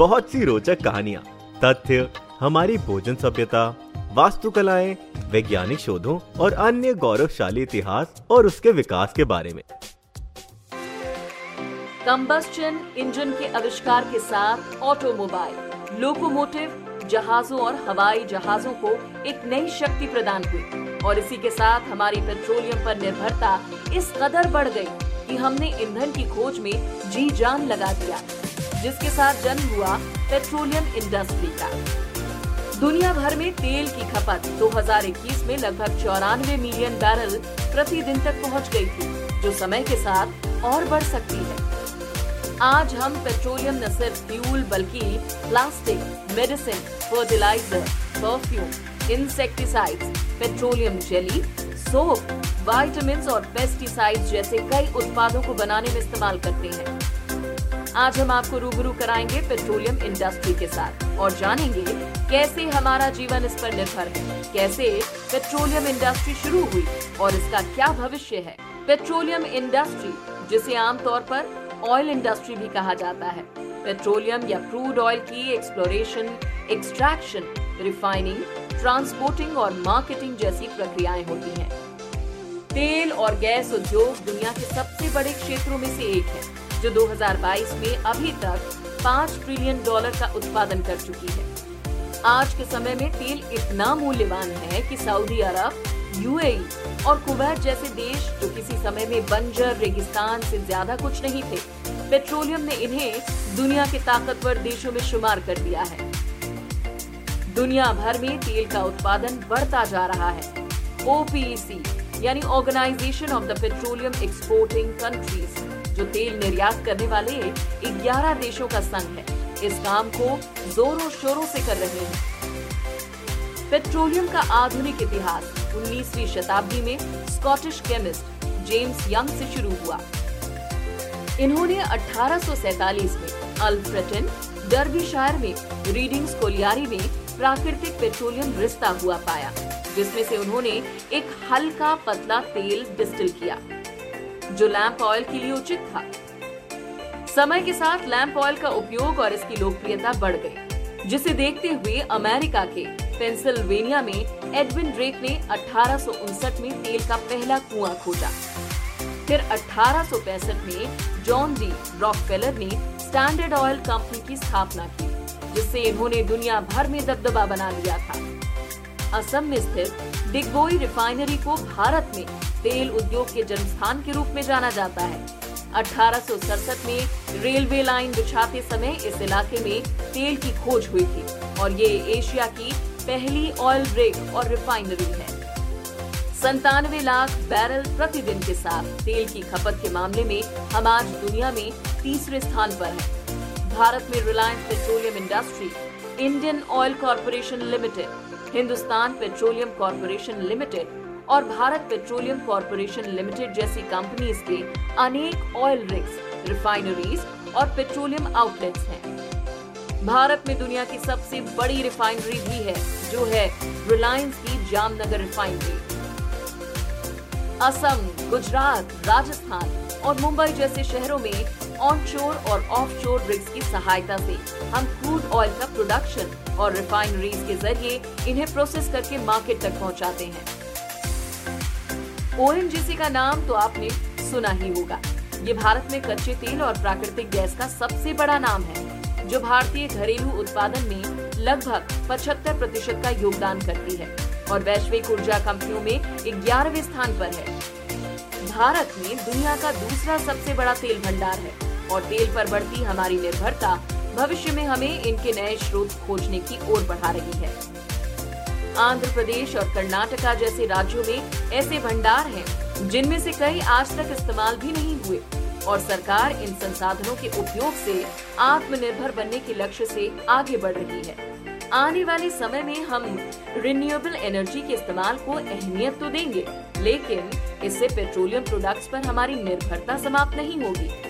बहुत सी रोचक कहानियाँ, तथ्य, हमारी भोजन सभ्यता, वास्तुकलाएँ, वैज्ञानिक शोधों और अन्य गौरवशाली इतिहास और उसके विकास के बारे में। कंबस्टन इंजन के आविष्कार के साथ ऑटोमोबाइल, लोकोमोटिव, जहाजों और हवाई जहाजों को एक नई शक्ति प्रदान हुई और इसी के साथ हमारी पेट्रोलियम पर निर्भरता इस कदर बढ़ गई कि हमने ईंधन की खोज में जी जान लगा दिया। जिसके साथ जन्म हुआ पेट्रोलियम इंडस्ट्री का। दुनिया भर में तेल की खपत 2021 में लगभग चौरानवे मिलियन बैरल प्रति दिन तक पहुँच गई थी, जो समय के साथ और बढ़ सकती है। आज हम पेट्रोलियम न सिर्फ़ फ्यूल, बल्कि plastic, medicine, fertiliser, perfume, insecticides, petroleum jelly, soap vitamin और पेस्टिसाइड्स जैसे कई उत्पादों को बनाने में इस्तेमाल करते हैं। आज हम आपको रूबरू कराएँगे पेट्रोलियम इंडस्ट्री के साथ और जानेंगे कैसे हमारा जीवन इस पर निर्भर है। कैसे पेट्रोलियम इंडस्ट्री शुरू हुई और इसका क्या भविष्य है। पेट्रोलियम इंडस्ट्री, जिसे आमतौर पर ऑयल इंडस्ट्री भी कहा जाता है, पेट्रोलियम या क्रूड ऑयल की एक्सप्लोरेशन एक्सट्रैक्शन रिफाइनिंग ट्रांसपोर्टिंग और मार्केटिंग जैसी प्रक्रियाएँ होती हैं। तेल और गैस उद्योग दुनिया के सबसे बड़े क्षेत्रों में से एक है। जो 2022 में अभी तक पाँच ट्रिलियन डॉलर का उत्पादन कर चुकी है। आज के समय में तेल इतना मूल्यवान है कि सऊदी अरब, यूएई और कुवैत जैसे देश जो किसी समय में बंजर, रेगिस्तान से ज़्यादा कुछ नहीं थे, पेट्रोलियम ने इन्हें दुनिया के ताकतवर देशों में शुमार कर दिया है। दुनिया भर में तेल का उत्पादन बढ़ता जा रहा है। ओपीसी यानी organisation of the petroleum exporting countries, जो तेल निर्यात करने वाले 11 देशों का संघ है। इस काम को जोरों शोरों से कर रहे हैं। पेट्रोलियम का आधुनिक इतिहास 19वीं शताब्दी में स्कॉटिश केमिस्ट जेम्स यंग से शुरू हुआ। इन्होंने 1847 में अल्फ्रेटन, डर्बीशायर में, रीडिंग्स कोलियारी में प्राकृतिक पेट्रोलियम रिश्ता हुआ पाया। जिसमें से उन्होंने एक हल्का पतला तेल डिस्टिल किया, जो लैंप ऑयल के लिए उचित था। समय के साथ लैंप ऑयल का उपयोग और इसकी लोकप्रियता बढ़ गई, जिसे देखते हुए अमेरिका के पेंसिल्वेनिया में एडविन ड्रेक ने अठारह में तेल का पहला कुआँ खोजा। फिर अठारह में जॉन डी रॉकफेलर ने स्टैंडर्ड ऑयल कंपनी की स्थापना की, जिससे इन्होंने दुनिया भर में दबदबा बना लिया था। असम में स्थित डिगबोई रिफाइनरी को भारत में तेल उद्योग के जन्मस्थान के रूप में जाना जाता है अठारह सौ सड़सठ में रेलवे लाइन बिछाते समय इस इलाके में तेल की खोज हुई थी और ये एशिया की पहली ऑयल ब्रेक और रिफाइनरी है संतानवे लाख बैरल प्रतिदिन के साथ तेल की खपत के मामले में हम आज दुनिया में तीसरे स्थान पर हैं। भारत में Reliance petroleum industry, Indian oil corporation limited Hindustan petroleum corporation limited और भारत पेट्रोलियम कॉरपोरेशन लिमिटेड जैसी कंपनीज़ के अनेक ऑयल रिग्स रिफाइनरीज और पेट्रोलियम आउटलेट्स हैं। भारत में दुनिया की सबसे बड़ी रिफाइनरी भी है, जो है रिलायंस की जामनगर रिफाइनरी असम, गुजरात, राजस्थान और मुंबई जैसे शहरों में ऑनशोर और ऑफ़ ऑफशोर रिग्स की सहायता से हम क्रूड ऑयल का प्रोडक्शन और रिफाइनरीज के ज़रिए इन्हें प्रोसेस करके मार्केट तक पहुंचाते हैं। ओएनजीसी का नाम तो आपने सुना ही होगा। ये भारत में कच्चे तेल और प्राकृतिक गैस का सबसे बड़ा नाम है, जो भारतीय घरेलू उत्पादन में लगभग 75 प्रतिशत का योगदान करती है और वैश्विक ऊर्जा कंपनियों में ग्यारहवें स्थान पर है। भारत में दुनिया का दूसरा सबसे बड़ा तेल भंडार है। और तेल पर बढ़ती हमारी निर्भरता, भविष्य में हमें इनके नए स्रोत खोजने की ओर बढ़ा रही है। आंध्र प्रदेश और कर्नाटका जैसे राज्यों में ऐसे भंडार हैं, जिनमें से कई आज तक इस्तेमाल भी नहीं हुए और सरकार इन संसाधनों के उपयोग से आत्मनिर्भर बनने के लक्ष्य से आगे बढ़ रही है। आने वाले समय में हम रिन्यूएबल एनर्जी के इस्तेमाल को अहमियत तो देंगे, लेकिन इससे पेट्रोलियम प्रोडक्ट्स पर हमारी निर्भरता समाप्त नहीं होगी।